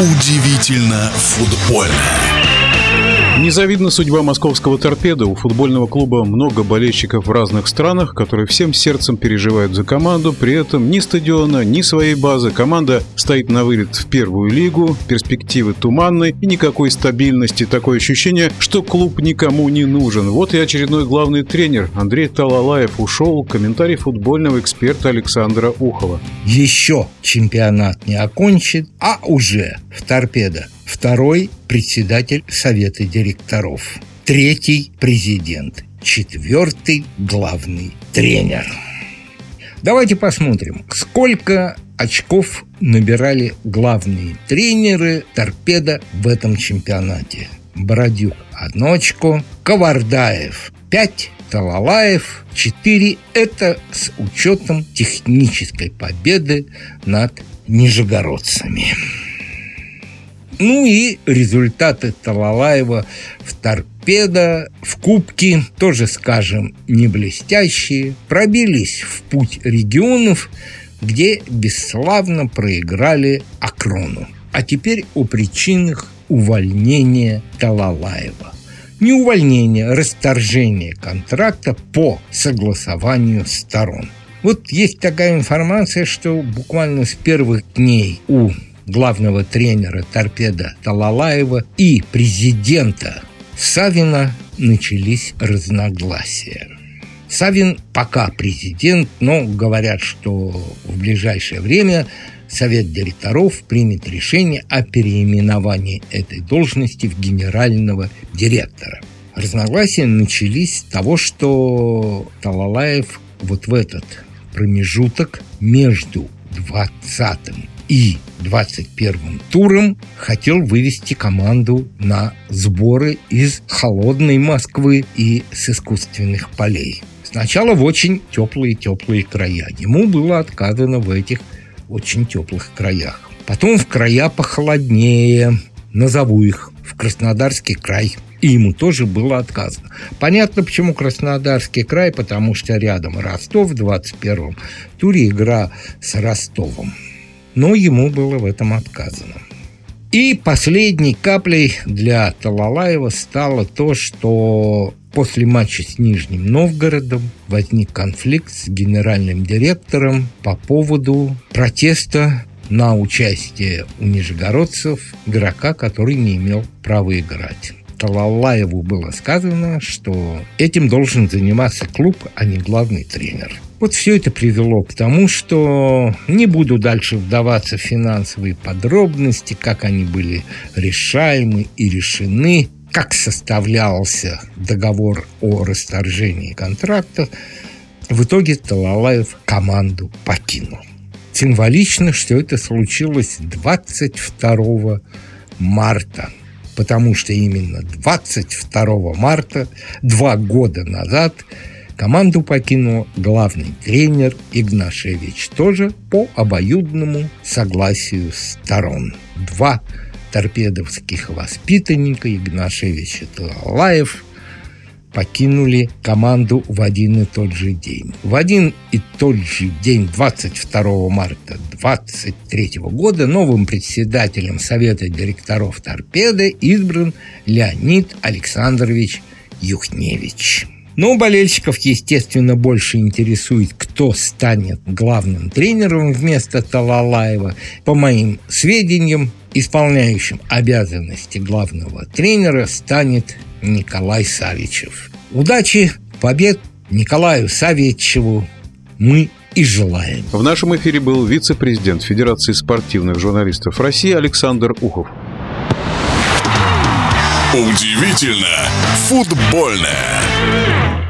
Удивительно футбольно. Незавидна судьба московского торпеда. У футбольного клуба много болельщиков в разных странах, которые всем сердцем переживают за команду. При этом ни стадиона, ни своей базы. Команда стоит на вылет в первую лигу, перспективы туманны и никакой стабильности. Такое ощущение, что клуб никому не нужен. Вот и очередной главный тренер Андрей Талалаев ушел. Комментарий футбольного эксперта Александра Ухова. Еще чемпионат не окончен, а уже в торпедо второй – председатель Совета директоров, третий – президент, четвертый – главный тренер. Давайте посмотрим, сколько очков набирали главные тренеры торпеда в этом чемпионате. Бородюк – одно очко, Ковардаев – пять, Талалаев – четыре. Это с учетом технической победы над нижегородцами. Ну и результаты Талалаева в торпедо, в кубке, тоже, скажем, не блестящие, пробились в путь регионов, где бесславно проиграли Акрону. А теперь о причинах увольнения Талалаева. Не увольнение, а расторжение контракта по согласованию сторон. Вот есть такая информация, что буквально с первых дней у главного тренера торпеда Талалаева и президента Савина начались разногласия. Савин пока президент, но говорят, что в ближайшее время Совет директоров примет решение о переименовании этой должности в генерального директора. Разногласия начались с того, что Талалаев вот в этот промежуток между 20 и 21 туром хотел вывести команду на сборы из холодной Москвы и с искусственных полей. Сначала в очень теплые-теплые края. Ему было отказано в этих очень теплых краях. Потом в края похолоднее, назову их, в Краснодарский край. И ему тоже было отказано. Понятно, почему Краснодарский край, потому что рядом Ростов в 21-м туре игра с Ростовом но ему было в этом отказано. И последней каплей для Талалаева стало то, что после матча с Нижним Новгородом возник конфликт с генеральным директором по поводу протеста на участие у нижегородцев игрока, который не имел права играть. Талалаеву было сказано, что этим должен заниматься клуб, а не главный тренер. Вот все это привело к тому, что не буду дальше вдаваться в финансовые подробности, как они были решаемы и решены, как составлялся договор о расторжении контракта. В итоге Талалаев команду покинул. Символично, что это случилось 22 марта потому что именно 22 марта, два года назад, команду покинул главный тренер Игнашевич, тоже по обоюдному согласию сторон. Два торпедовских воспитанника Игнашевич и Талалаев покинули команду в один и тот же день. В один и тот же день, 22 марта 2023 года, новым председателем Совета директоров «Торпеды» избран Леонид Александрович Юхневич. Но болельщиков, естественно, больше интересует, кто станет главным тренером вместо Талалаева. По моим сведениям, исполняющим обязанности главного тренера станет Николай Савичев. Удачи, побед Николаю Савичеву мы и желаем. В нашем эфире был вице-президент Федерации спортивных журналистов России Александр Ухов. Удивительно футбольное. Brasil!